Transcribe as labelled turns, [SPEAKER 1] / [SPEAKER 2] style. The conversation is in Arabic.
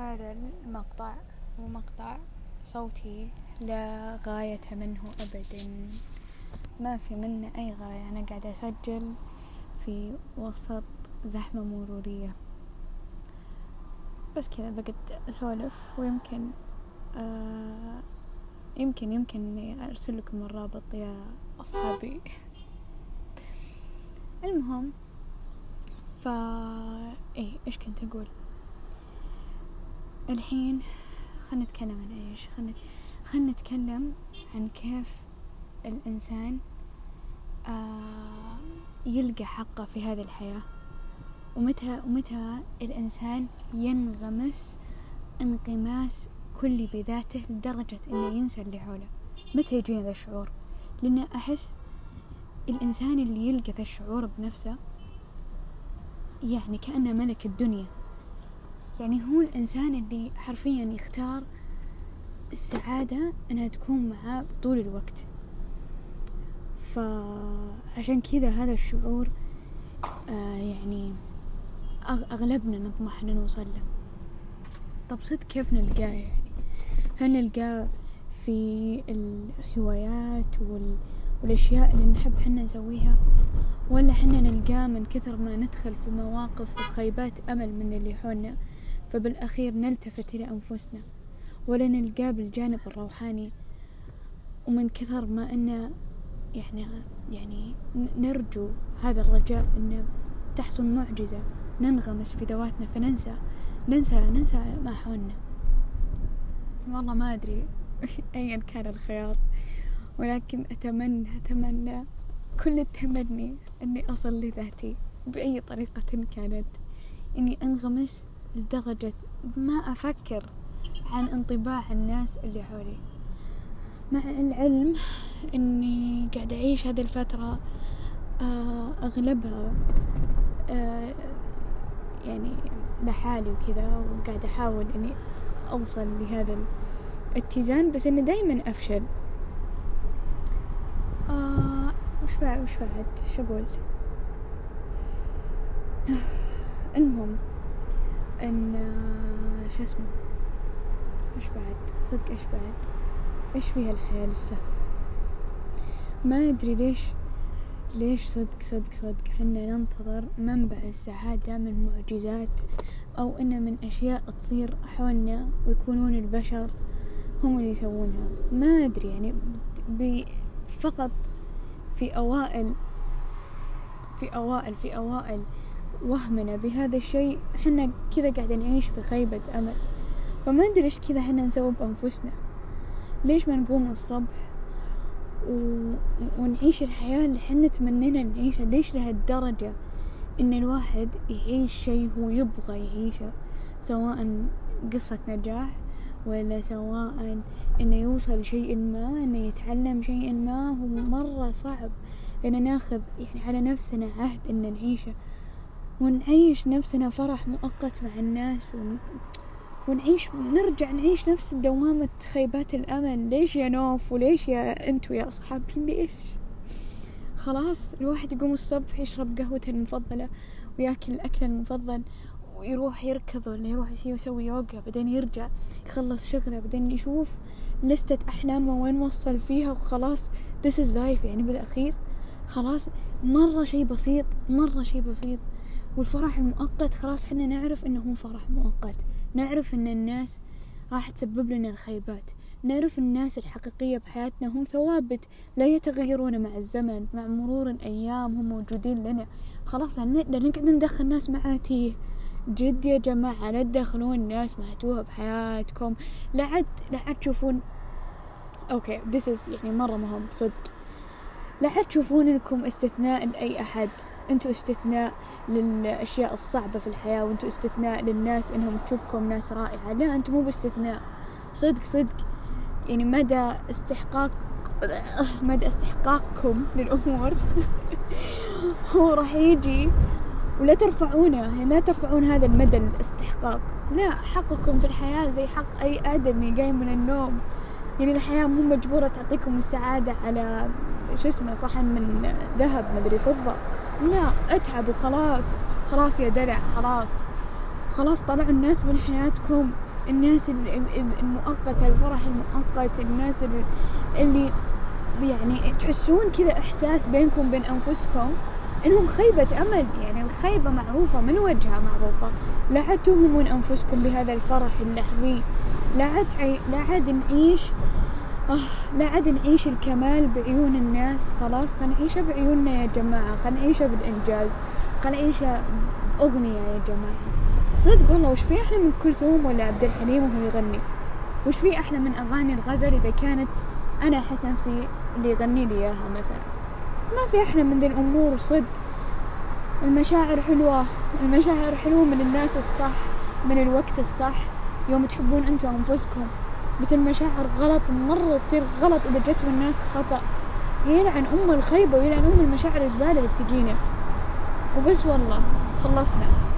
[SPEAKER 1] هذا المقطع هو مقطع صوتي لا غاية منه أبدا. ما في منه أي غاية. أنا قاعدة أسجل في وسط زحمة مرورية. بس كذا بقعد أسولف ويمكن آه يمكن يمكن إني أرسل لكم الرابط يا أصحابي. المهم فا إيه إيش كنت أقول؟ الحين خلنا نتكلم عن إيش؟ خلنا خلنا نتكلم عن كيف الإنسان آه يلقى حقه في هذه الحياة. ومتى ومتى الإنسان ينغمس انغماس كلي بذاته لدرجة إنه ينسى اللي حوله. متى يجينا ذا الشعور؟ لأن أحس الإنسان اللي يلقى ذا الشعور بنفسه يعني كأنه ملك الدنيا. يعني هو الإنسان اللي حرفيا يختار السعادة إنها تكون معاه طول الوقت. فعشان كذا هذا الشعور آه يعني أغلبنا نطمح إن نوصل له. طب صدق كيف نلقاه يعني؟ هل نلقاه في الهوايات وال... والأشياء اللي نحب حنا نسويها؟ ولا حنا نلقاه من كثر ما ندخل في مواقف وخيبات أمل من اللي حولنا؟ فبالأخير نلتفت إلى أنفسنا ولا نلقاه بالجانب الروحاني ومن كثر ما أنه يعني يعني نرجو هذا الرجاء أنه تحصل معجزة ننغمس في ذواتنا فننسى ننسى ننسى ما حولنا. والله ما أدري أيا كان الخيار ولكن أتمنى أتمنى كل التمني أني أصل لذاتي بأي طريقة كانت إني أنغمس لدرجة ما أفكر عن انطباع الناس اللي حولي. مع العلم إني قاعدة أعيش هذه الفترة آه، أغلبها آه، يعني لحالي وكذا وقاعدة أحاول إني أوصل لهذا الاتزان بس إنه دايما أفشل. آه وش بعد؟ وش بعد؟ شو أقول؟ المهم. إن شو اسمه؟ إيش بعد؟ صدق إيش بعد؟ إيش فيها الحياة لسه؟ ما أدري ليش ليش صدق صدق صدق حنا ننتظر منبع السعادة من معجزات أو إنه من أشياء تصير حولنا ويكونون البشر هم اللي يسوونها. ما أدري يعني فقط في أوائل في أوائل في أوائل وهمنا بهذا الشيء. حنا كذا قاعدة نعيش في خيبة أمل. فما أدري إيش كذا حنا نسوي بأنفسنا. ليش ما نقوم الصبح و... ونعيش الحياة اللي حنا تمنينا نعيشها؟ ليش لهالدرجة إن الواحد يعيش شيء هو يبغى يعيشه؟ سواء قصة نجاح ولا سواء إنه يوصل شيء ما إنه يتعلم شيء ما. هو مرة صعب إن ناخذ يعني على نفسنا عهد إن نعيشه. ونعيش نفسنا فرح مؤقت مع الناس ون... ونعيش نرجع نعيش نفس دوامة خيبات الأمل. ليش يا نوف وليش يا أنتوا يا أصحابي؟ ليش؟ خلاص الواحد يقوم الصبح يشرب قهوته المفضلة وياكل الأكل المفضل ويروح يركض ولا يروح يسوي يوغا بعدين يرجع يخلص شغله بعدين يشوف لستة أحلامه وين وصل فيها وخلاص. This is life يعني بالأخير. خلاص مرة شي بسيط مرة شي بسيط. والفرح المؤقت خلاص حنا نعرف إنه هو فرح مؤقت. نعرف إن الناس راح تسبب لنا الخيبات. نعرف الناس الحقيقية بحياتنا هم ثوابت لا يتغيرون مع الزمن مع مرور الأيام هم موجودين لنا. خلاص نقدر ندخل ناس معاتيه جد يا جماعة لا تدخلون ناس مهتوها بحياتكم. لا عد لا عد تشوفون. أوكي is يعني مرة مهم صدق. لا عد تشوفون إنكم استثناء لأي أحد. أنتوا استثناء للأشياء الصعبة في الحياة وانتوا استثناء للناس انهم تشوفكم ناس رائعة. لا أنتوا مو باستثناء. صدق صدق. يعني مدى استحقاق مدى استحقاقكم للأمور هو راح يجي ولا ترفعونه. يعني لا ترفعون هذا المدى الاستحقاق. لا حقكم في الحياة زي حق أي آدمي جاي من النوم. يعني الحياة مو مجبورة تعطيكم السعادة على شو اسمه صحن من ذهب مدري فضة. لا اتعب وخلاص. خلاص يا دلع خلاص. خلاص طلعوا الناس من حياتكم. الناس المؤقتة الفرح المؤقت الناس اللي يعني تحسون كذا إحساس بينكم وبين أنفسكم إنهم خيبة أمل. يعني الخيبة معروفة من وجهها معروفة. لا عاد توهمون أنفسكم بهذا الفرح اللحظي لا عاد لا عاد نعيش آه لا عاد نعيش الكمال بعيون الناس خلاص. خلينا نعيشه بعيوننا يا جماعة. خلينا نعيشه بالإنجاز. خلينا نعيشه بأغنية يا جماعة. صدق والله وش في أحلى من كلثوم ولا عبد الحليم وهو يغني؟ وش في أحلى من أغاني الغزل إذا كانت أنا أحس نفسي اللي يغني لي إياها مثلا؟ ما في أحلى من ذي الأمور صدق المشاعر حلوة. المشاعر حلوة من الناس الصح من الوقت الصح. يوم تحبون أنتم أنفسكم بس المشاعر غلط مرة تصير غلط إذا جت من الناس خطأ. يلعن أم الخيبة ويلعن أم المشاعر الزبالة اللي بتجينا. وبس والله خلصنا.